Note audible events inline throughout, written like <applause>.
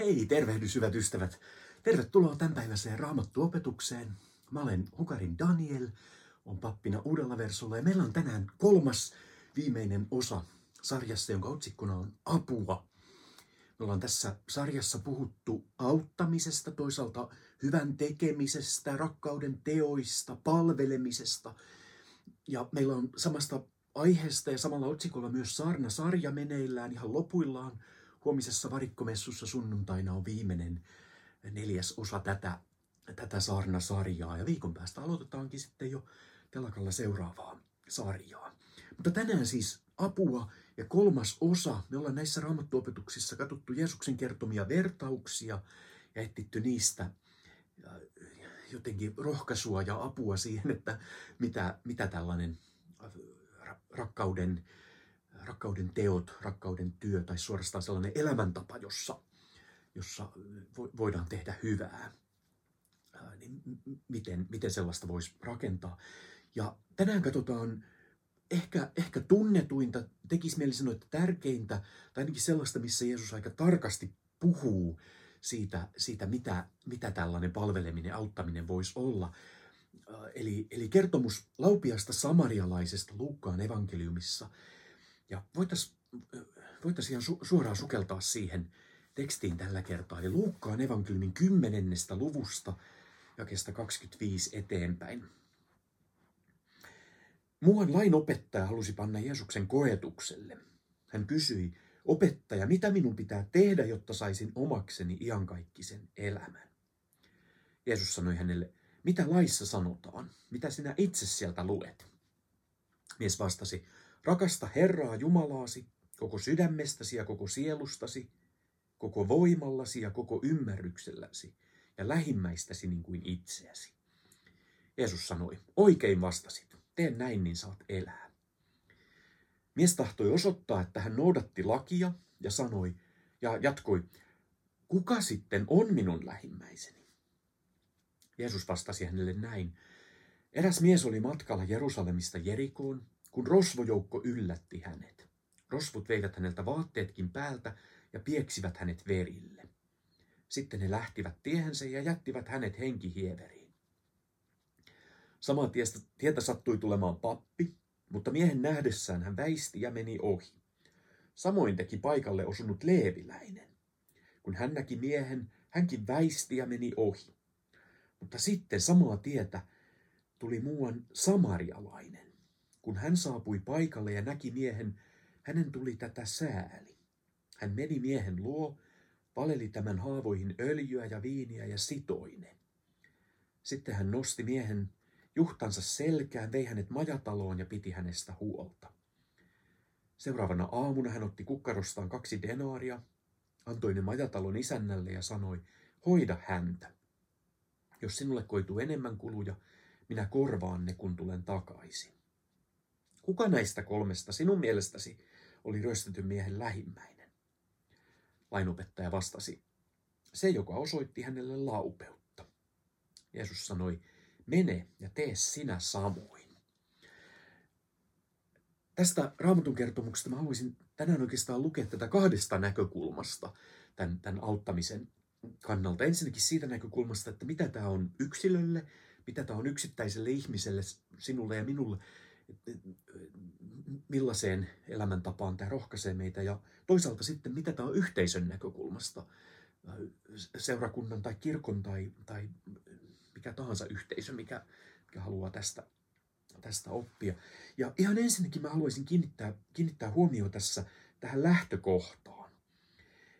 Hei, tervehdys hyvät ystävät. Tervetuloa tämänpäiväiseen raamattuopetukseen. Mä olen Hukarin Daniel, on pappina uudella versolla ja meillä on tänään kolmas viimeinen osa sarjassa, jonka otsikkona on Apua. Me ollaan tässä sarjassa puhuttu auttamisesta, toisaalta hyvän tekemisestä, rakkauden teoista, palvelemisesta. Ja meillä on samasta aiheesta ja samalla otsikolla myös saarna-sarja meneillään ihan lopuillaan – Huomisessa varikkomessussa sunnuntaina on viimeinen neljäs osa tätä, tätä saarnasarjaa ja viikon päästä aloitetaankin sitten jo telakalla seuraavaa sarjaa. Mutta tänään siis apua ja kolmas osa. Me ollaan näissä raamattuopetuksissa katsottu Jeesuksen kertomia vertauksia ja etsitty niistä jotenkin rohkaisua ja apua siihen, että mitä, mitä tällainen rakkauden rakkauden teot, rakkauden työ tai suorastaan sellainen elämäntapa, jossa, jossa voidaan tehdä hyvää. Niin miten, miten sellaista voisi rakentaa. Ja tänään katsotaan ehkä, ehkä tunnetuinta, tekisi mieli sanoa, että tärkeintä, tai ainakin sellaista, missä Jeesus aika tarkasti puhuu siitä, siitä mitä, mitä tällainen palveleminen, auttaminen voisi olla. Eli, eli kertomus laupiasta samarialaisesta Luukkaan evankeliumissa – ja voitaisiin voitais ihan su, suoraan sukeltaa siihen tekstiin tällä kertaa. Eli Luukkaan evankeliumin kymmenennestä luvusta jakesta 25 eteenpäin. Muuan lain opettaja halusi panna Jeesuksen koetukselle. Hän kysyi, opettaja, mitä minun pitää tehdä, jotta saisin omakseni iankaikkisen elämän? Jeesus sanoi hänelle, mitä laissa sanotaan? Mitä sinä itse sieltä luet? Mies vastasi, Rakasta Herraa Jumalaasi koko sydämestäsi ja koko sielustasi, koko voimallasi ja koko ymmärrykselläsi ja lähimmäistäsi niin kuin itseäsi. Jeesus sanoi, oikein vastasit, tee näin niin saat elää. Mies tahtoi osoittaa, että hän noudatti lakia ja sanoi ja jatkoi, kuka sitten on minun lähimmäiseni? Jeesus vastasi hänelle näin. Eräs mies oli matkalla Jerusalemista Jerikoon kun rosvojoukko yllätti hänet. Rosvot veivät häneltä vaatteetkin päältä ja pieksivät hänet verille. Sitten he lähtivät tiehensä ja jättivät hänet henkihieveriin. Samaa tiestä, tietä sattui tulemaan pappi, mutta miehen nähdessään hän väisti ja meni ohi. Samoin teki paikalle osunut leeviläinen. Kun hän näki miehen, hänkin väisti ja meni ohi. Mutta sitten samaa tietä tuli muuan samarialainen. Kun hän saapui paikalle ja näki miehen, hänen tuli tätä sääli. Hän meni miehen luo, paleli tämän haavoihin öljyä ja viiniä ja sitoine. Sitten hän nosti miehen juhtansa selkään, vei hänet majataloon ja piti hänestä huolta. Seuraavana aamuna hän otti kukkarostaan kaksi denaaria, antoi ne majatalon isännälle ja sanoi, hoida häntä. Jos sinulle koituu enemmän kuluja, minä korvaan ne, kun tulen takaisin. Kuka näistä kolmesta sinun mielestäsi oli ryöstetyn miehen lähimmäinen? Lainopettaja vastasi, se, joka osoitti hänelle laupeutta. Jeesus sanoi, mene ja tee sinä samoin. Tästä raamatun kertomuksesta mä haluaisin tänään oikeastaan lukea tätä kahdesta näkökulmasta tämän, tämän auttamisen kannalta. Ensinnäkin siitä näkökulmasta, että mitä tämä on yksilölle, mitä tämä on yksittäiselle ihmiselle, sinulle ja minulle, millaiseen elämäntapaan tämä rohkaisee meitä ja toisaalta sitten mitä tämä on yhteisön näkökulmasta, seurakunnan tai kirkon tai, tai mikä tahansa yhteisö, mikä, mikä haluaa tästä, tästä oppia. Ja ihan ensinnäkin mä haluaisin kiinnittää, kiinnittää huomioon tässä tähän lähtökohtaan.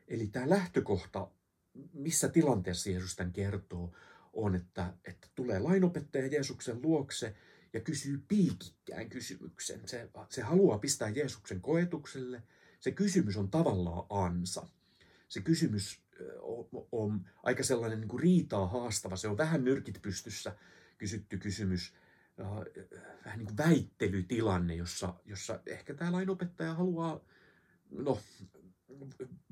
Eli tämä lähtökohta, missä tilanteessa Jeesus tämän kertoo, on, että, että tulee lainopettaja Jeesuksen luokse – ja kysyy piikikkään kysymyksen. Se, se haluaa pistää Jeesuksen koetukselle. Se kysymys on tavallaan ansa. Se kysymys on, on aika sellainen niin kuin riitaa haastava. Se on vähän nyrkit pystyssä kysytty kysymys, vähän niin kuin väittelytilanne, jossa, jossa ehkä tämä lainopettaja haluaa, no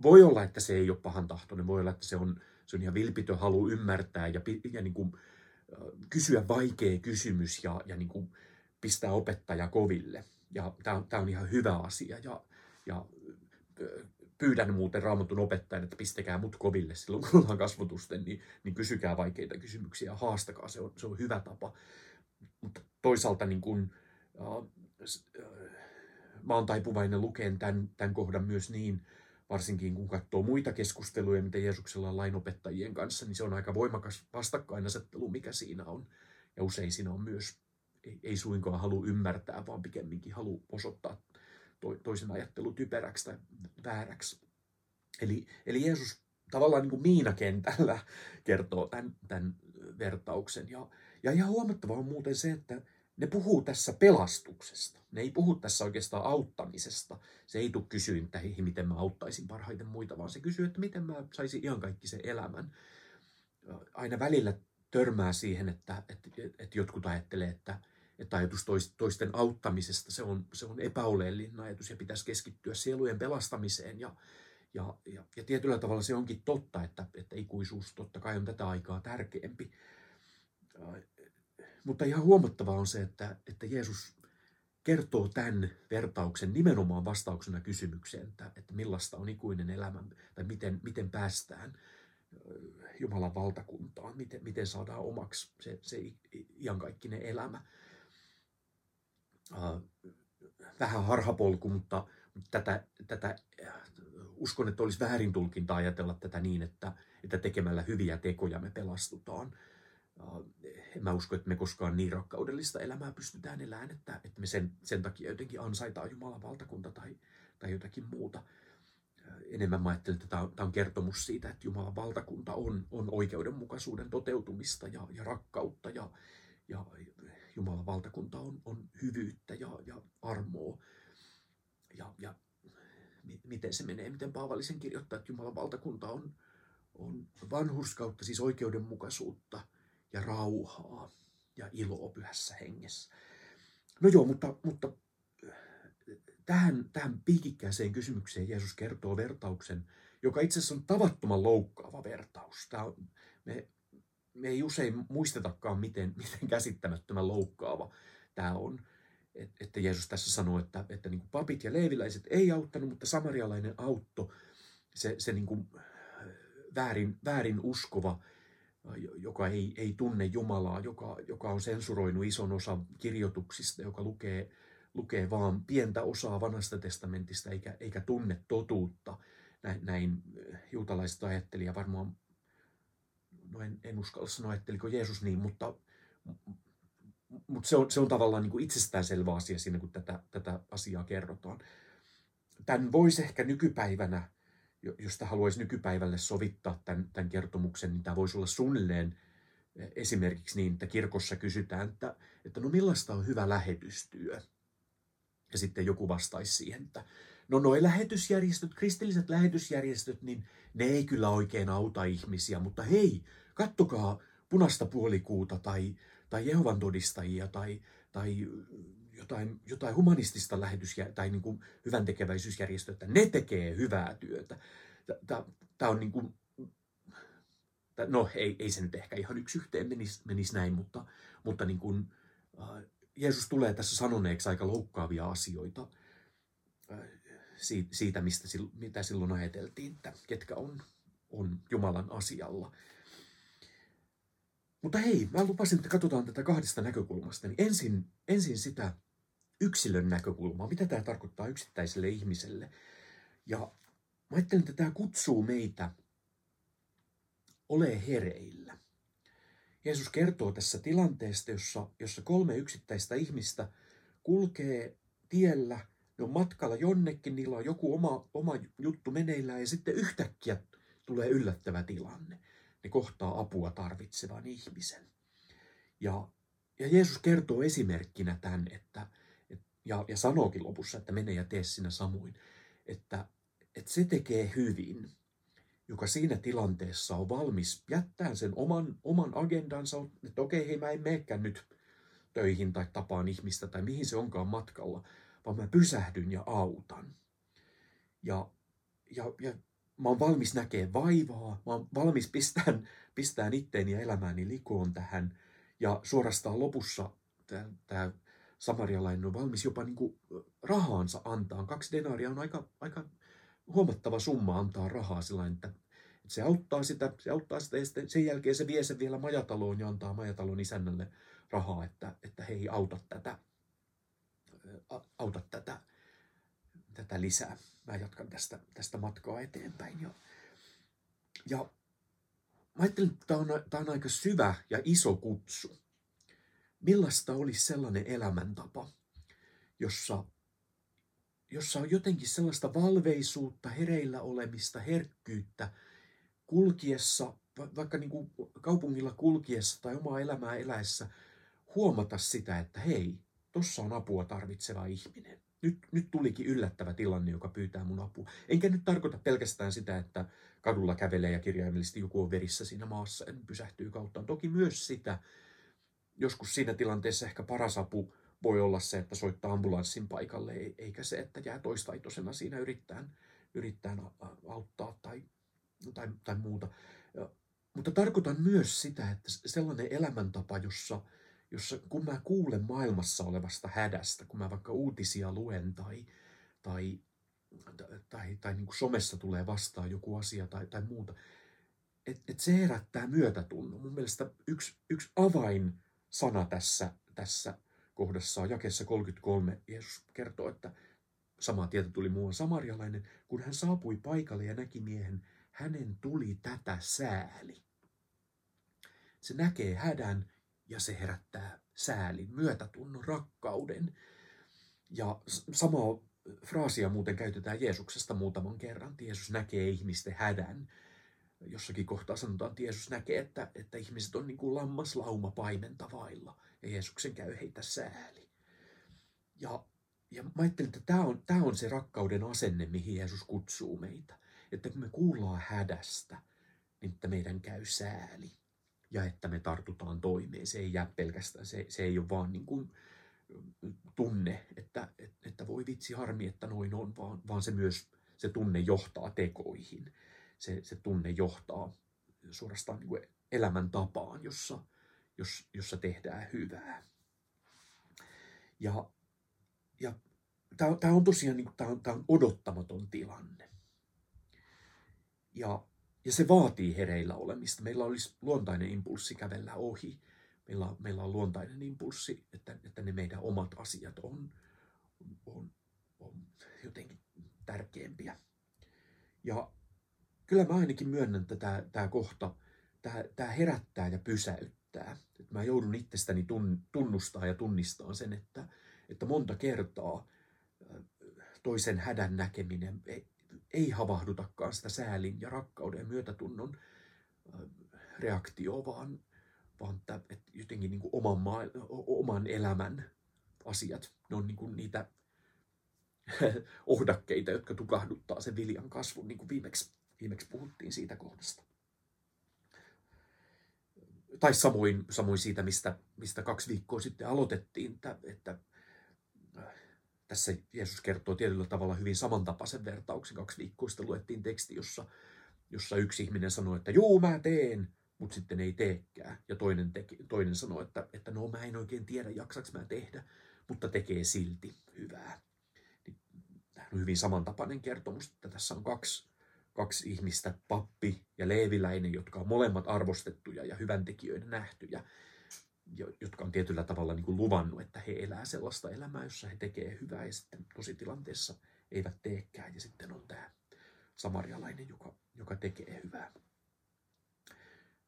voi olla, että se ei ole pahan tahtoinen, voi olla, että se on, se on ihan vilpitön halu ymmärtää ja, ja niin kuin, kysyä vaikea kysymys ja, ja niin kuin pistää opettaja koville. Ja tämä on, ihan hyvä asia. Ja, ja pyydän muuten raamatun opettajan, että pistäkää mut koville silloin, kun ollaan kasvotusten, niin, niin kysykää vaikeita kysymyksiä ja haastakaa, se on, se on hyvä tapa. Mutta toisaalta niin kun, äh, mä oon taipuvainen lukeen tämän, tämän kohdan myös niin, varsinkin kun katsoo muita keskusteluja, mitä Jeesuksella on lainopettajien kanssa, niin se on aika voimakas vastakkainasettelu, mikä siinä on. Ja usein siinä on myös, ei, ei suinkaan halua ymmärtää, vaan pikemminkin halu osoittaa to, toisen ajattelu typeräksi tai vääräksi. Eli, eli Jeesus tavallaan niin kuin miinakentällä kertoo tämän, tämän vertauksen. Ja, ja ihan huomattavaa on muuten se, että ne puhuu tässä pelastuksesta. Ne ei puhu tässä oikeastaan auttamisesta. Se ei tule kysyä, miten mä auttaisin parhaiten muita, vaan se kysyy, että miten mä saisin ihan kaikki sen elämän. Aina välillä törmää siihen, että, että, että jotkut ajattelee, että, että ajatus toisten auttamisesta se on, se on epäoleellinen ajatus ja pitäisi keskittyä sielujen pelastamiseen. Ja, ja, ja, ja tietyllä tavalla se onkin totta, että, että ikuisuus totta kai on tätä aikaa tärkeämpi. Mutta ihan huomattavaa on se, että, että Jeesus kertoo tämän vertauksen nimenomaan vastauksena kysymykseen, että, että millaista on ikuinen elämä tai miten, miten päästään Jumalan valtakuntaan, miten, miten saadaan omaksi se, se iankaikkinen elämä. Vähän harhapolku, mutta tätä, tätä uskon, että olisi väärin tulkinta ajatella tätä niin, että, että tekemällä hyviä tekoja me pelastutaan en mä usko, että me koskaan niin rakkaudellista elämää pystytään elämään, että, että me sen, sen takia jotenkin ansaitaan Jumalan valtakunta tai, tai jotakin muuta. Enemmän mä ajattelen, että tämä on, tämä on kertomus siitä, että Jumalan valtakunta on, on oikeudenmukaisuuden toteutumista ja, ja rakkautta ja, ja Jumalan valtakunta on, on hyvyyttä ja, ja armoa. Ja, ja miten se menee, miten Paavallisen kirjoittaa, että Jumalan valtakunta on, on vanhurskautta, siis oikeudenmukaisuutta – ja rauhaa ja iloa pyhässä hengessä. No joo, mutta, mutta äh, tähän, tähän piikikkääseen kysymykseen Jeesus kertoo vertauksen, joka itse asiassa on tavattoman loukkaava vertaus. Tämä on, me, me ei usein muistetakaan, miten, miten käsittämättömän loukkaava tämä on. Et, että Jeesus tässä sanoo, että, että niin papit ja leiviläiset ei auttanut, mutta samarialainen autto, se, se niin väärin, väärin uskova, joka ei, ei tunne Jumalaa, joka, joka on sensuroinut ison osan kirjoituksista, joka lukee, lukee vaan pientä osaa vanhasta testamentista eikä, eikä tunne totuutta. Näin, näin eh, juutalaiset ajatteli ja varmaan, no en, en uskalla sanoa ajatteliko Jeesus niin, mutta, mutta se, on, se on tavallaan niin kuin itsestäänselvä asia siinä, kun tätä, tätä asiaa kerrotaan. Tämän voisi ehkä nykypäivänä josta haluaisi nykypäivälle sovittaa tämän, tämän kertomuksen, niin tämä voisi olla suunnilleen e, esimerkiksi niin, että kirkossa kysytään, että, että no millaista on hyvä lähetystyö? Ja sitten joku vastaisi siihen, että no noi lähetysjärjestöt, kristilliset lähetysjärjestöt, niin ne ei kyllä oikein auta ihmisiä, mutta hei, kattokaa punasta puolikuuta tai, tai Jehovan todistajia tai, tai jotain, jotain humanistista lähetysjär, tai niin kuin hyvän tekeväisyysjärjestöä, että ne tekee hyvää työtä. Tämä on niin kuin, no ei, ei se nyt ehkä ihan yksi yhteen menisi, menisi näin, mutta, mutta niin kuin, äh, Jeesus tulee tässä sanoneeksi aika loukkaavia asioita äh, siitä, mistä, mitä silloin ajateltiin, että ketkä on, on Jumalan asialla. Mutta hei, mä lupasin, että katsotaan tätä kahdesta näkökulmasta. Niin ensin, ensin sitä, yksilön näkökulmaa, mitä tämä tarkoittaa yksittäiselle ihmiselle. Ja mä ajattelen, että tämä kutsuu meitä ole hereillä. Jeesus kertoo tässä tilanteesta, jossa, jossa kolme yksittäistä ihmistä kulkee tiellä, ne on matkalla jonnekin, niillä on joku oma, oma juttu meneillään ja sitten yhtäkkiä tulee yllättävä tilanne. Ne kohtaa apua tarvitsevan ihmisen. Ja, ja Jeesus kertoo esimerkkinä tämän, että, ja, ja sanookin lopussa, että mene ja tee sinä samoin, että, että se tekee hyvin, joka siinä tilanteessa on valmis jättää sen oman, oman agendansa, että okei, hei mä en meekään nyt töihin tai tapaan ihmistä tai mihin se onkaan matkalla, vaan mä pysähdyn ja autan. Ja, ja, ja mä oon valmis näkemään vaivaa, mä oon valmis pistään, pistään itteeni ja elämääni likoon tähän. Ja suorastaan lopussa tämä samarialainen on valmis jopa niin kuin rahaansa antaa. Kaksi denaria on aika, aika huomattava summa antaa rahaa sillä että, se auttaa sitä, se auttaa sitä ja sitten sen jälkeen se vie sen vielä majataloon ja antaa majatalon isännälle rahaa, että, että hei, auta tätä, auta tätä, tätä lisää. Mä jatkan tästä, tästä matkaa eteenpäin. Ja, ja mä ajattelin, että tämä on, tämä on aika syvä ja iso kutsu. Millaista olisi sellainen elämäntapa, jossa, jossa on jotenkin sellaista valveisuutta, hereillä olemista, herkkyyttä, kulkiessa, vaikka niin kuin kaupungilla kulkiessa tai omaa elämää eläessä, huomata sitä, että hei, tossa on apua tarvitseva ihminen. Nyt, nyt tulikin yllättävä tilanne, joka pyytää mun apua. Enkä nyt tarkoita pelkästään sitä, että kadulla kävelee ja kirjaimellisesti joku on verissä siinä maassa ja pysähtyy kauttaan. Toki myös sitä, joskus siinä tilanteessa ehkä paras apu voi olla se, että soittaa ambulanssin paikalle, eikä se, että jää toistaitoisena siinä yrittää, yrittää auttaa tai, tai, tai muuta. Mutta tarkoitan myös sitä, että sellainen elämäntapa, jossa, jossa kun mä kuulen maailmassa olevasta hädästä, kun mä vaikka uutisia luen tai, tai, tai, tai, tai niin kuin somessa tulee vastaan joku asia tai, tai muuta, että et se herättää myötätunnon. Mun mielestä yksi, yksi avain sana tässä, tässä kohdassa on jakessa 33. Jeesus kertoo, että sama tieto tuli muuan samarialainen. Kun hän saapui paikalle ja näki miehen, hänen tuli tätä sääli. Se näkee hädän ja se herättää säälin, myötätunnon, rakkauden. Ja samaa fraasia muuten käytetään Jeesuksesta muutaman kerran. Jeesus näkee ihmisten hädän jossakin kohtaa sanotaan, että Jeesus näkee, että, että ihmiset on niin kuin lammaslauma paimenta vailla ja Jeesuksen käy heitä sääli. Ja, ja mä ajattelin, että tämä on, tämä on se rakkauden asenne, mihin Jeesus kutsuu meitä. Että kun me kuullaan hädästä, niin että meidän käy sääli ja että me tartutaan toimeen. Se ei jää pelkästään, se, se ei ole vaan niin kuin tunne, että, että voi vitsi harmi, että noin on, vaan, vaan se myös se tunne johtaa tekoihin se, se tunne johtaa suorastaan niin kuin elämäntapaan, jossa, jos, jossa tehdään hyvää. Ja, ja tämä on tosiaan niin tämä on, tämä on odottamaton tilanne. Ja, ja se vaatii hereillä olemista. Meillä olisi luontainen impulssi kävellä ohi. Meillä, meillä on luontainen impulssi, että, että ne meidän omat asiat on, on, on jotenkin tärkeämpiä. Ja kyllä mä ainakin myönnän, että tämä, tämä kohta, tämä, tämä herättää ja pysäyttää. Että mä joudun itsestäni tunnustaa ja tunnistaa sen, että, että monta kertaa toisen hädän näkeminen ei, ei havahdutakaan sitä säälin ja rakkauden ja myötätunnon reaktio, vaan, vaan että, että jotenkin niin kuin oman, maa, oman elämän asiat, ne on niin kuin niitä <laughs> ohdakkeita, jotka tukahduttaa sen viljan kasvun, niin kuin viimeksi Viimeksi puhuttiin siitä kohdasta. Tai samoin, samoin siitä, mistä, mistä kaksi viikkoa sitten aloitettiin, että, että äh, tässä Jeesus kertoo tietyllä tavalla hyvin samantapaisen vertauksen. Kaksi viikkoa sitten luettiin teksti, jossa, jossa yksi ihminen sanoi, että juu mä teen, mutta sitten ei teekään. Ja toinen, teki, toinen sanoi, että, että no mä en oikein tiedä, jaksaks mä tehdä, mutta tekee silti hyvää. Niin, tämä on hyvin samantapainen kertomus, että tässä on kaksi kaksi ihmistä, pappi ja leeviläinen, jotka on molemmat arvostettuja ja hyväntekijöiden nähtyjä, jotka on tietyllä tavalla niin kuin luvannut, että he elää sellaista elämää, jossa he tekee hyvää ja sitten tositilanteessa eivät teekään. Ja sitten on tämä samarialainen, joka, joka tekee hyvää.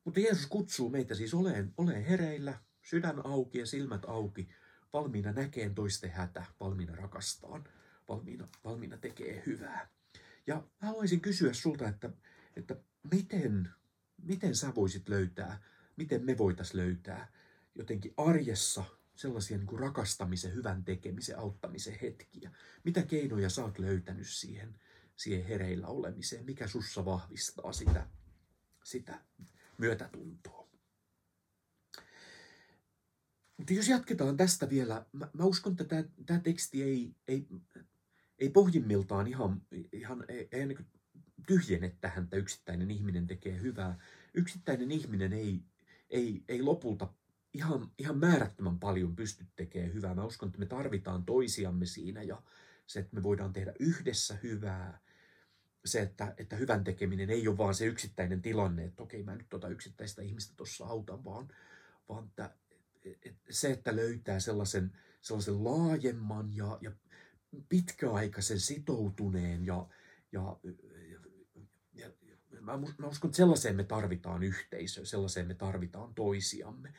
Mutta Jeesus kutsuu meitä siis oleen, oleen hereillä, sydän auki ja silmät auki, valmiina näkeen toisten hätä, valmiina rakastaan, valmiina, valmiina tekee hyvää. Ja haluaisin kysyä sulta, että, että miten, miten sä voisit löytää, miten me voitaisiin löytää jotenkin arjessa sellaisia niin kuin rakastamisen, hyvän tekemisen, auttamisen hetkiä. Mitä keinoja sä oot löytänyt siihen, siihen hereillä olemiseen? Mikä sussa vahvistaa sitä, sitä myötätuntoa? Mutta jos jatketaan tästä vielä, mä, mä uskon, että tämä teksti ei, ei ei pohjimmiltaan ihan, ihan ei, ei niin tyhjene tähän, että yksittäinen ihminen tekee hyvää. Yksittäinen ihminen ei, ei, ei lopulta ihan, ihan määrättömän paljon pysty tekemään hyvää. Mä uskon, että me tarvitaan toisiamme siinä ja se, että me voidaan tehdä yhdessä hyvää se että, että hyvän tekeminen ei ole vaan se yksittäinen tilanne, että okei mä nyt tota yksittäistä ihmistä tuossa autan, vaan, vaan että, että se, että löytää sellaisen, sellaisen laajemman ja, ja pitkäaikaisen sitoutuneen ja, ja, ja, ja mä, mä uskon, että sellaiseen me tarvitaan yhteisöä, sellaiseen me tarvitaan toisiamme.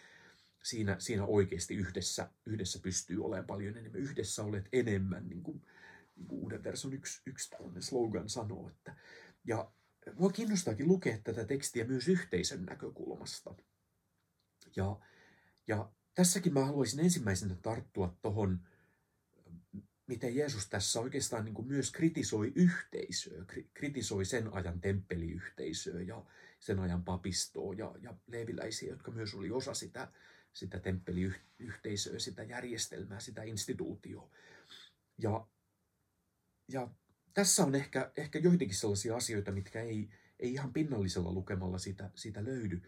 Siinä, siinä oikeasti yhdessä, yhdessä pystyy olemaan paljon enemmän. Yhdessä olet enemmän, niin kuin, niin kuin uuden version yksi, yksi tällainen slogan sanoo. Että, ja mua kiinnostaakin lukea tätä tekstiä myös yhteisön näkökulmasta. Ja, ja tässäkin mä haluaisin ensimmäisenä tarttua tuohon miten Jeesus tässä oikeastaan niin kuin myös kritisoi yhteisöä, kritisoi sen ajan temppeliyhteisöä ja sen ajan papistoa ja, ja leeviläisiä, jotka myös oli osa sitä, sitä temppeliyhteisöä, sitä järjestelmää, sitä instituutioa. Ja, ja tässä on ehkä, ehkä joitakin sellaisia asioita, mitkä ei, ei ihan pinnallisella lukemalla sitä, sitä löydy.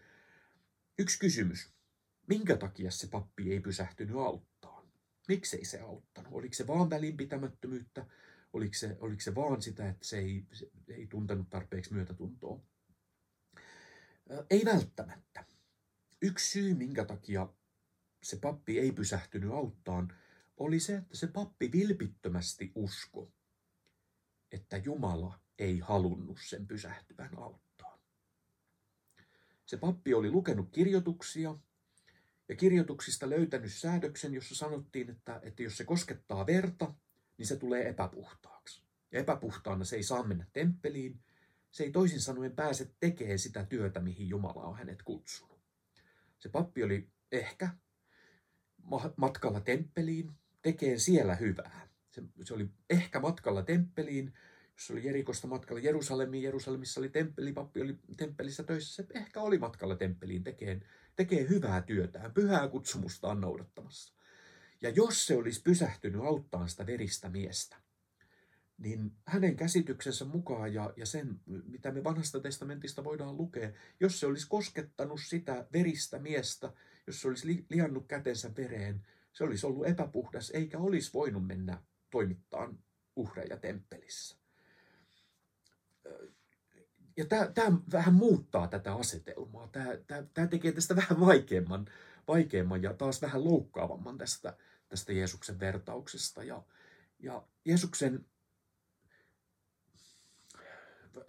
Yksi kysymys. Minkä takia se pappi ei pysähtynyt auttaa? Miksei se auttanut? Oliko se vaan välinpitämättömyyttä? Oliko se, oliko se vaan sitä, että se ei, se ei tuntenut tarpeeksi myötätuntoa? Ei välttämättä. Yksi syy, minkä takia se pappi ei pysähtynyt auttaan, oli se, että se pappi vilpittömästi usko, että Jumala ei halunnut sen pysähtyvän auttaa. Se pappi oli lukenut kirjoituksia, ja kirjoituksista löytänyt säädöksen, jossa sanottiin, että, että jos se koskettaa verta, niin se tulee epäpuhtaaksi. Ja epäpuhtaana se ei saa mennä temppeliin. Se ei toisin sanoen pääse tekemään sitä työtä, mihin Jumala on hänet kutsunut. Se pappi oli ehkä matkalla temppeliin, tekee siellä hyvää. Se, se oli ehkä matkalla temppeliin, jos oli Jerikosta matkalla Jerusalemiin, Jerusalemissa oli temppeli, pappi oli temppelissä töissä, se ehkä oli matkalla temppeliin tekeen tekee hyvää työtään, pyhää kutsumustaan noudattamassa. Ja jos se olisi pysähtynyt auttaa sitä veristä miestä, niin hänen käsityksensä mukaan ja, ja sen, mitä me vanhasta testamentista voidaan lukea, jos se olisi koskettanut sitä veristä miestä, jos se olisi li, liannut kätensä vereen, se olisi ollut epäpuhdas eikä olisi voinut mennä toimittaan uhreja temppelissä ja tämä vähän muuttaa tätä asetelmaa. Tämä tekee tästä <laughs> vähän vaikeamman, vaikeamman ja taas vähän loukkaavamman tästä, tästä Jeesuksen vertauksesta. Ja, ja Jeesuksen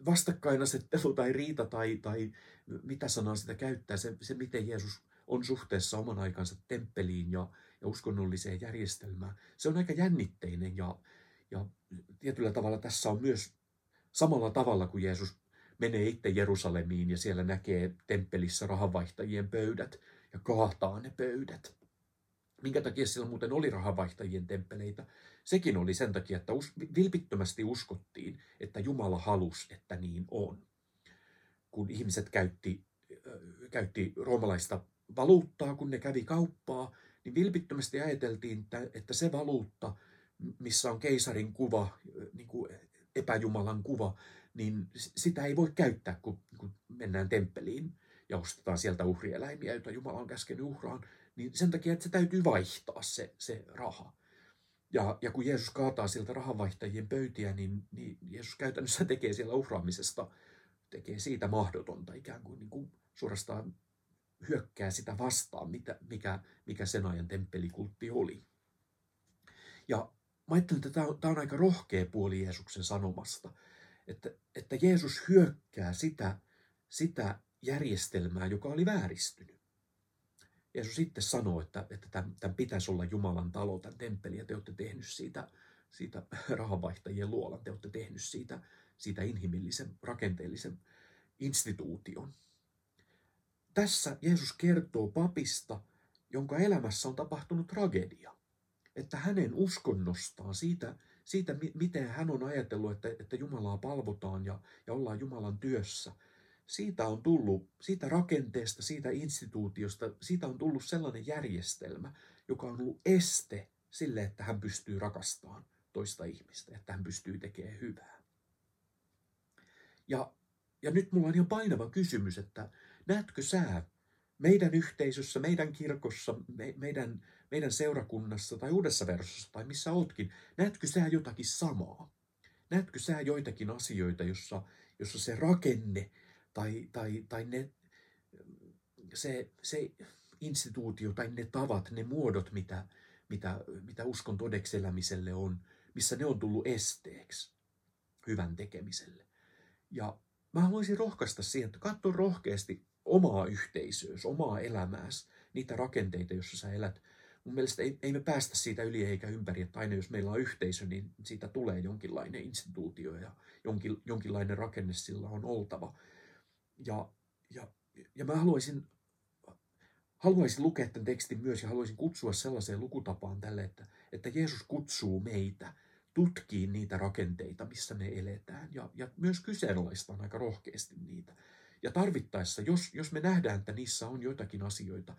vastakkainasettelu tai riita tai, tai mitä sanaa sitä käyttää, se, se miten Jeesus on suhteessa oman aikansa temppeliin ja, ja uskonnolliseen järjestelmään, se on aika jännitteinen ja, ja tietyllä tavalla tässä on myös samalla tavalla kuin Jeesus menee itse Jerusalemiin ja siellä näkee temppelissä rahanvaihtajien pöydät ja kaataa ne pöydät. Minkä takia siellä muuten oli rahanvaihtajien temppeleitä? Sekin oli sen takia, että vilpittömästi uskottiin, että Jumala halusi, että niin on. Kun ihmiset käytti, käytti roomalaista valuuttaa, kun ne kävi kauppaa, niin vilpittömästi ajateltiin, että se valuutta, missä on keisarin kuva, niin kuin epäjumalan kuva, niin sitä ei voi käyttää, kun, kun mennään temppeliin ja ostetaan sieltä uhrieläimiä, joita Jumala on käskenyt uhraan, niin sen takia, että se täytyy vaihtaa se, se raha. Ja, ja kun Jeesus kaataa sieltä rahanvaihtajien pöytiä, niin, niin Jeesus käytännössä <laughs> tekee siellä uhraamisesta, tekee siitä mahdotonta ikään kuin, niin kuin suorastaan hyökkää sitä vastaan, mitä, mikä, mikä sen ajan temppelikultti oli. Ja mä ajattelen, että tämä on, tämä on aika rohkea puoli Jeesuksen sanomasta, että, että Jeesus hyökkää sitä, sitä järjestelmää, joka oli vääristynyt. Jeesus sitten sanoo, että, että tämän, tämän pitäisi olla Jumalan talo, tämän temppeli, ja te olette tehnyt siitä, siitä rahanvaihtajien luolan, te olette tehnyt siitä, siitä inhimillisen, rakenteellisen instituution. Tässä Jeesus kertoo papista, jonka elämässä on tapahtunut tragedia. Että hänen uskonnostaan, siitä, siitä, miten hän on ajatellut, että, että Jumalaa palvotaan ja, ja ollaan Jumalan työssä. Siitä on tullut, siitä rakenteesta, siitä instituutiosta, siitä on tullut sellainen järjestelmä, joka on ollut este sille, että hän pystyy rakastamaan toista ihmistä, että hän pystyy tekemään hyvää. Ja, ja nyt mulla on ihan painava kysymys, että näetkö sä meidän yhteisössä, meidän kirkossa, me, meidän, meidän seurakunnassa tai uudessa versossa tai missä ootkin, näetkö sä jotakin samaa? näetkö sä joitakin asioita, jossa, jossa se rakenne tai, tai, tai ne, se, se instituutio tai ne tavat, ne muodot, mitä, mitä, mitä uskon todeksi elämiselle on, missä ne on tullut esteeksi hyvän tekemiselle. Ja mä haluaisin rohkaista siihen, että katso rohkeasti omaa yhteisöösi, omaa elämääsi, niitä rakenteita, joissa sä elät. Mun mielestä ei, ei me päästä siitä yli eikä ympäri, että aina jos meillä on yhteisö, niin siitä tulee jonkinlainen instituutio ja jonkin, jonkinlainen rakenne sillä on oltava. Ja, ja, ja mä haluaisin, haluaisin lukea tämän tekstin myös ja haluaisin kutsua sellaiseen lukutapaan tälle, että, että Jeesus kutsuu meitä tutkii niitä rakenteita, missä me eletään ja, ja myös kyseenalaistaan aika rohkeasti niitä. Ja tarvittaessa, jos, jos me nähdään, että niissä on joitakin asioita,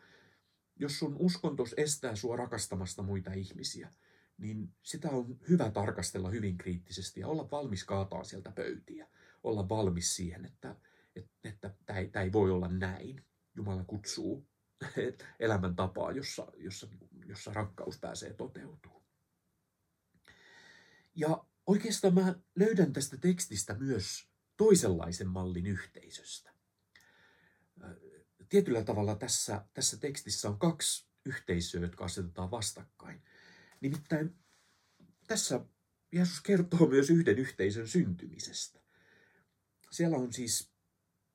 jos sun uskontos estää sua rakastamasta muita ihmisiä, niin sitä on hyvä tarkastella hyvin kriittisesti ja olla valmis kaataa sieltä pöytiä. Olla valmis siihen, että, että, että tämä ei, tämä voi olla näin. Jumala kutsuu <laughs> elämäntapaa, jossa, jossa, jossa rakkaus pääsee toteutumaan. Ja oikeastaan mä löydän tästä tekstistä myös toisenlaisen mallin yhteisöstä. Tietyllä tavalla tässä, tässä tekstissä on kaksi yhteisöä, jotka asetetaan vastakkain. Nimittäin tässä Jeesus kertoo myös yhden yhteisön syntymisestä. Siellä on siis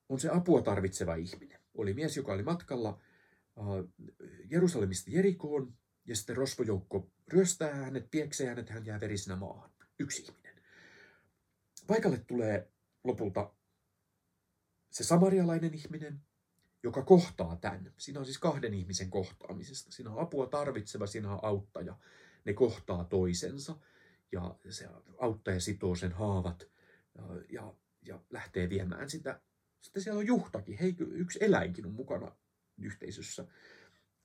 on se apua tarvitseva ihminen. Oli mies, joka oli matkalla Jerusalemista Jerikoon, ja sitten rosvojoukko ryöstää hänet, pieksee hänet, hän jää verisenä maahan. Yksi ihminen. Paikalle tulee lopulta se samarialainen ihminen, joka kohtaa tämän. Siinä on siis kahden ihmisen kohtaamisesta. Siinä on apua tarvitseva, siinä on auttaja. Ne kohtaa toisensa ja se auttaja sitoo sen haavat ja, ja, lähtee viemään sitä. Sitten siellä on juhtakin. Hei, yksi eläinkin on mukana yhteisössä.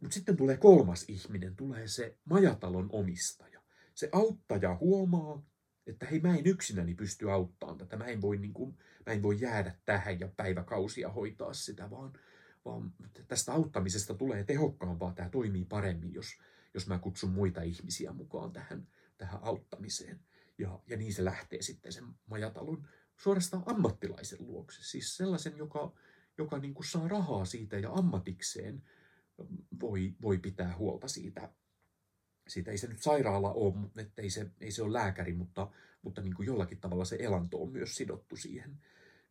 Mutta sitten tulee kolmas ihminen, tulee se majatalon omistaja. Se auttaja huomaa, että hei mä en yksinäni pysty auttamaan tätä, mä en voi, niin kuin, mä en voi jäädä tähän ja päiväkausia hoitaa sitä, vaan, vaan tästä auttamisesta tulee tehokkaampaa, tämä toimii paremmin, jos, jos mä kutsun muita ihmisiä mukaan tähän, tähän auttamiseen. Ja, ja niin se lähtee sitten sen majatalon suorastaan ammattilaisen luokse, siis sellaisen, joka, joka niin kuin saa rahaa siitä ja ammatikseen voi, voi pitää huolta siitä siitä ei se nyt sairaala ole, että ei se, ei se ole lääkäri, mutta, mutta niin kuin jollakin tavalla se elanto on myös sidottu siihen,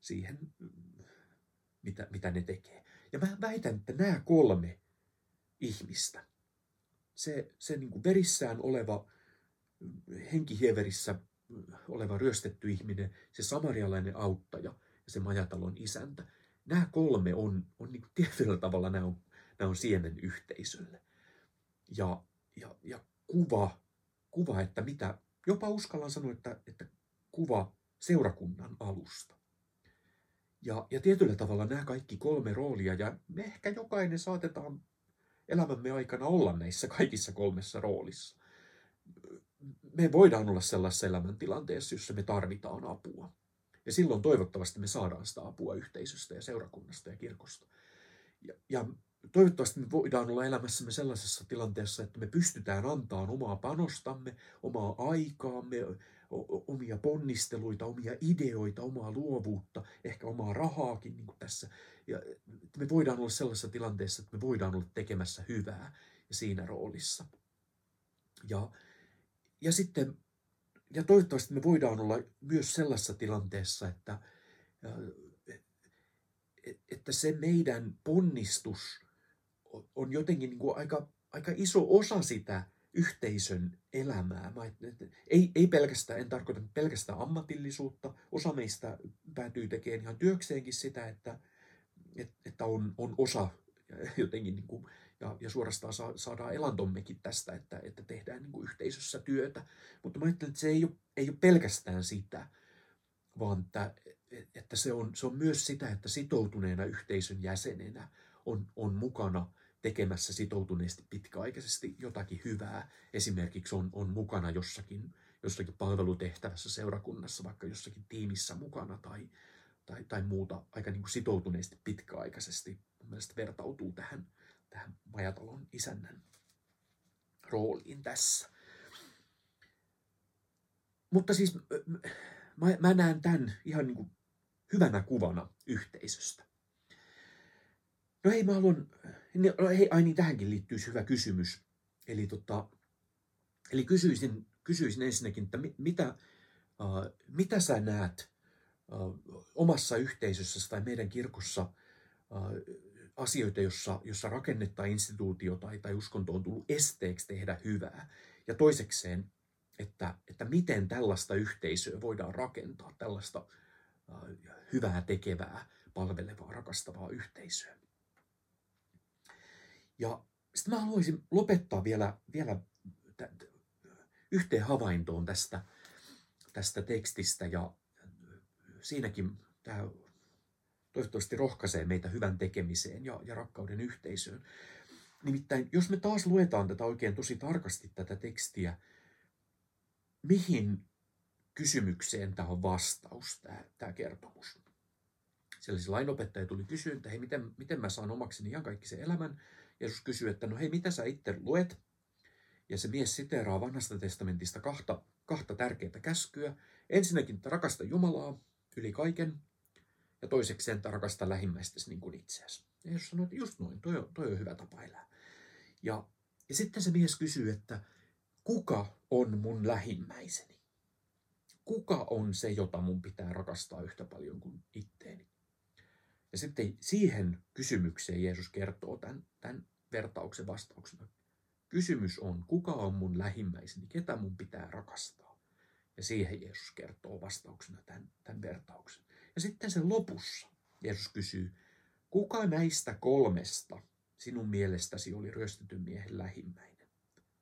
siihen mitä, mitä ne tekee. Ja mä väitän, että nämä kolme ihmistä, se, se niin kuin verissään oleva, henkihieverissä oleva ryöstetty ihminen, se samarialainen auttaja ja se majatalon isäntä, nämä kolme on, on niin tietyllä tavalla nämä on, nämä on siemen yhteisölle. Ja ja, ja kuva, kuva, että mitä, jopa uskallan sanoa, että, että kuva seurakunnan alusta. Ja, ja tietyllä tavalla nämä kaikki kolme roolia, ja me ehkä jokainen saatetaan elämämme aikana olla näissä kaikissa kolmessa roolissa. Me voidaan olla sellaisessa elämäntilanteessa, jossa me tarvitaan apua. Ja silloin toivottavasti me saadaan sitä apua yhteisöstä ja seurakunnasta ja kirkosta. Ja, ja toivottavasti me voidaan olla elämässämme sellaisessa tilanteessa, että me pystytään antamaan omaa panostamme, omaa aikaamme, omia ponnisteluita, omia ideoita, omaa luovuutta, ehkä omaa rahaakin niin kuin tässä. Ja me voidaan olla sellaisessa tilanteessa, että me voidaan olla tekemässä hyvää ja siinä roolissa. Ja, ja sitten, ja toivottavasti me voidaan olla myös sellaisessa tilanteessa, että, että se meidän ponnistus – on jotenkin niin kuin aika, aika iso osa sitä yhteisön elämää. Mä, ei, ei pelkästään, en tarkoita pelkästään ammatillisuutta. Osa meistä päätyy tekemään ihan työkseenkin sitä, että, että on, on osa <laughs> jotenkin niin kuin, ja, ja suorastaan sa, saadaan elantommekin tästä, että, että tehdään niin kuin yhteisössä työtä. Mutta mä ajattelen, että se ei ole, ei ole pelkästään sitä, vaan että, että se, on, se on myös sitä, että sitoutuneena yhteisön jäsenenä on, on mukana – tekemässä sitoutuneesti pitkäaikaisesti jotakin hyvää. Esimerkiksi on, on mukana jossakin, jossakin palvelutehtävässä seurakunnassa, vaikka jossakin tiimissä mukana tai, tai, tai muuta aika niin kuin sitoutuneesti pitkäaikaisesti. Mun mielestä vertautuu tähän, tähän majatalon isännän rooliin tässä. Mutta siis mä, mä näen tämän ihan niin kuin hyvänä kuvana yhteisöstä. No hei, mä haluan, no hei, ai niin, tähänkin liittyy hyvä kysymys. Eli, tota, eli kysyisin, kysyisin ensinnäkin, että mitä, uh, mitä sä näet uh, omassa yhteisössä tai meidän kirkossa uh, asioita, jossa, jossa rakennetta, instituutio tai, tai uskonto on tullut esteeksi tehdä hyvää. Ja toisekseen, että, että miten tällaista yhteisöä voidaan rakentaa, tällaista uh, hyvää tekevää, palvelevaa, rakastavaa yhteisöä. Ja sitten mä haluaisin lopettaa vielä, vielä yhteen havaintoon tästä, tästä tekstistä ja siinäkin tämä toivottavasti rohkaisee meitä hyvän tekemiseen ja, ja rakkauden yhteisöön. Nimittäin, jos me taas luetaan tätä oikein tosi tarkasti tätä tekstiä, mihin kysymykseen tämä on vastaus, tämä, tämä kertomus. Siellä se lainopettaja tuli kysyä, että hei, miten, miten mä saan omakseni ihan kaikki sen elämän. Jeesus kysyi, että no hei, mitä sä itse luet? Ja se mies siteeraa vanhasta testamentista kahta, kahta tärkeää käskyä. Ensinnäkin, että rakasta Jumalaa yli kaiken, ja toiseksi että rakasta lähimmäistäsi niin kuin itseäsi. Ja Jeesus sanoi, että just noin, toi on, toi on hyvä tapa elää. Ja, ja sitten se mies kysyy, että kuka on mun lähimmäiseni? Kuka on se, jota mun pitää rakastaa yhtä paljon kuin itteeni? Ja sitten siihen kysymykseen Jeesus kertoo tämän, tämän vertauksen vastauksena. Kysymys on, kuka on mun lähimmäiseni, ketä mun pitää rakastaa? Ja siihen Jeesus kertoo vastauksena tämän, tämän vertauksen. Ja sitten sen lopussa Jeesus kysyy, kuka näistä kolmesta sinun mielestäsi oli ryöstetyn miehen lähimmäinen?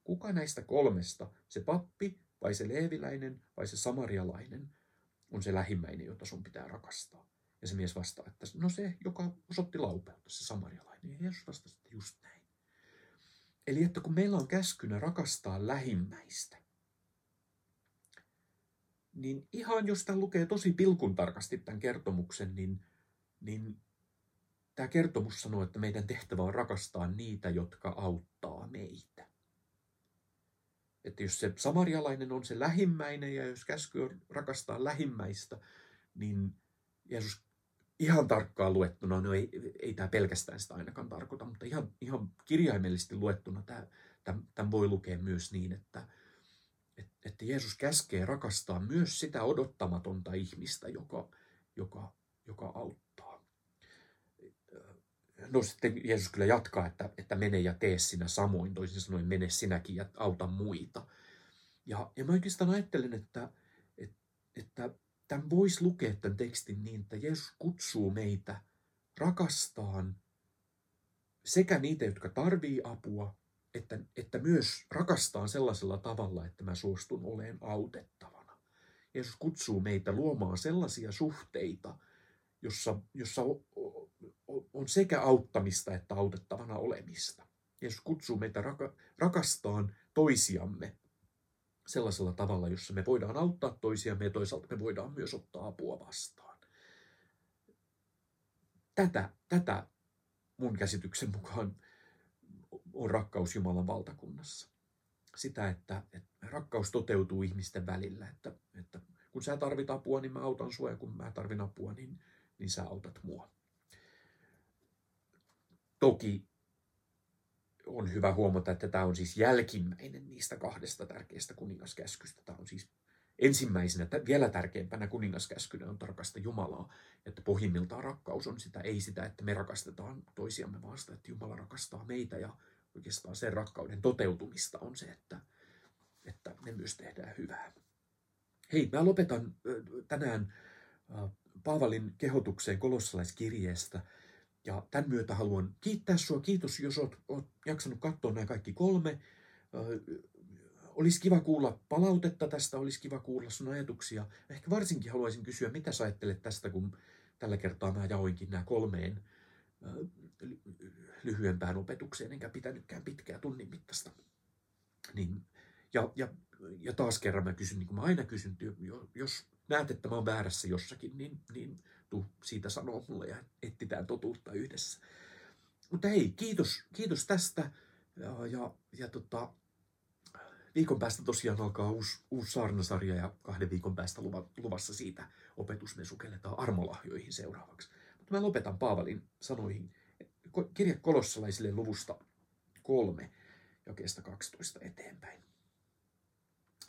Kuka näistä kolmesta, se pappi vai se leeviläinen vai se samarialainen, on se lähimmäinen, jota sun pitää rakastaa? Ja se mies vastaa, että no se, joka osoitti laupeutta, se samarialainen. Ja Jeesus vastasi, että just näin. Eli että kun meillä on käskynä rakastaa lähimmäistä, niin ihan jos tämä lukee tosi pilkun tarkasti tämän kertomuksen, niin, niin tämä kertomus sanoo, että meidän tehtävä on rakastaa niitä, jotka auttaa meitä. Että jos se samarialainen on se lähimmäinen ja jos käsky on rakastaa lähimmäistä, niin Jeesus ihan tarkkaan luettuna, no ei, ei tämä pelkästään sitä ainakaan tarkoita, mutta ihan, ihan kirjaimellisesti luettuna tämä, tämän, voi lukea myös niin, että, että Jeesus käskee rakastaa myös sitä odottamatonta ihmistä, joka, joka, joka auttaa. No sitten Jeesus kyllä jatkaa, että, että mene ja tee sinä samoin, toisin sanoen mene sinäkin ja auta muita. Ja, ja mä oikeastaan ajattelen, että, että, että tämän voisi lukea tämän tekstin niin, että Jeesus kutsuu meitä rakastaan sekä niitä, jotka tarvii apua, että, että myös rakastaan sellaisella tavalla, että mä suostun oleen autettavana. Jeesus kutsuu meitä luomaan sellaisia suhteita, jossa, jossa on sekä auttamista että autettavana olemista. Jeesus kutsuu meitä raka, rakastaan toisiamme sellaisella tavalla, jossa me voidaan auttaa toisiamme ja toisaalta me voidaan myös ottaa apua vastaan. Tätä, tätä mun käsityksen mukaan on rakkaus Jumalan valtakunnassa. Sitä, että, että rakkaus toteutuu ihmisten välillä, että, että kun sä tarvit apua, niin mä autan sua ja kun mä tarvin apua, niin, niin sä autat mua. Toki on hyvä huomata, että tämä on siis jälkimmäinen niistä kahdesta tärkeästä kuningaskäskystä. Tämä on siis ensimmäisenä, vielä tärkeämpänä kuningaskäskynä on tarkasta Jumalaa, että pohjimmiltaan rakkaus on sitä, ei sitä, että me rakastetaan toisiamme, vaan sitä, että Jumala rakastaa meitä ja oikeastaan sen rakkauden toteutumista on se, että, että me myös tehdään hyvää. Hei, mä lopetan tänään Paavalin kehotukseen kolossalaiskirjeestä. Ja tämän myötä haluan kiittää sinua. Kiitos, jos olet, olet jaksanut katsoa nämä kaikki kolme. Olisi kiva kuulla palautetta tästä, olisi kiva kuulla sun ajatuksia. Ehkä varsinkin haluaisin kysyä, mitä sä ajattelet tästä, kun tällä kertaa mä jaoinkin nämä kolmeen lyhyempään opetukseen, enkä pitänytkään pitkää tunnin mittaista. Niin, ja, ja, ja taas kerran mä kysyn, niin kuin mä aina kysyn, jos näet, että mä oon väärässä jossakin, niin, niin tuu siitä sanoa mulle ja etsitään totuutta yhdessä. Mutta hei, kiitos, kiitos tästä. Ja, ja, ja tota, viikon päästä tosiaan alkaa uusi, uusi saarnasarja ja kahden viikon päästä luvassa siitä opetus me sukelletaan armolahjoihin seuraavaksi. Mutta mä lopetan Paavalin sanoihin kirja kolossalaisille luvusta kolme jakeesta 12 eteenpäin.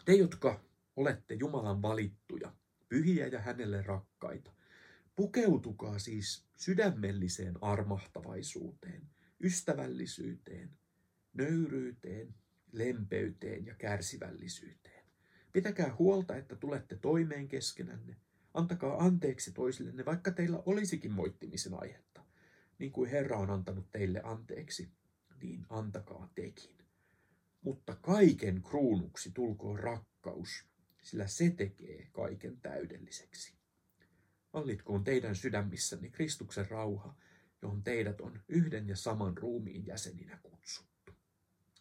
Te, jotka olette Jumalan valittuja, pyhiä ja hänelle rakkaita, pukeutukaa siis sydämelliseen armahtavaisuuteen, ystävällisyyteen, nöyryyteen, lempeyteen ja kärsivällisyyteen. Pitäkää huolta, että tulette toimeen keskenänne. Antakaa anteeksi toisillenne, vaikka teillä olisikin moittimisen aihetta. Niin kuin Herra on antanut teille anteeksi, niin antakaa tekin. Mutta kaiken kruunuksi tulkoon rakkaus, sillä se tekee kaiken täydelliseksi. Vallitkoon teidän sydämissänne Kristuksen rauha, johon teidät on yhden ja saman ruumiin jäseninä kutsuttu.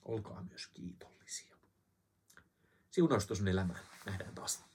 Olkaa myös kiitollisia. Siunausta sun elämään. Nähdään taas.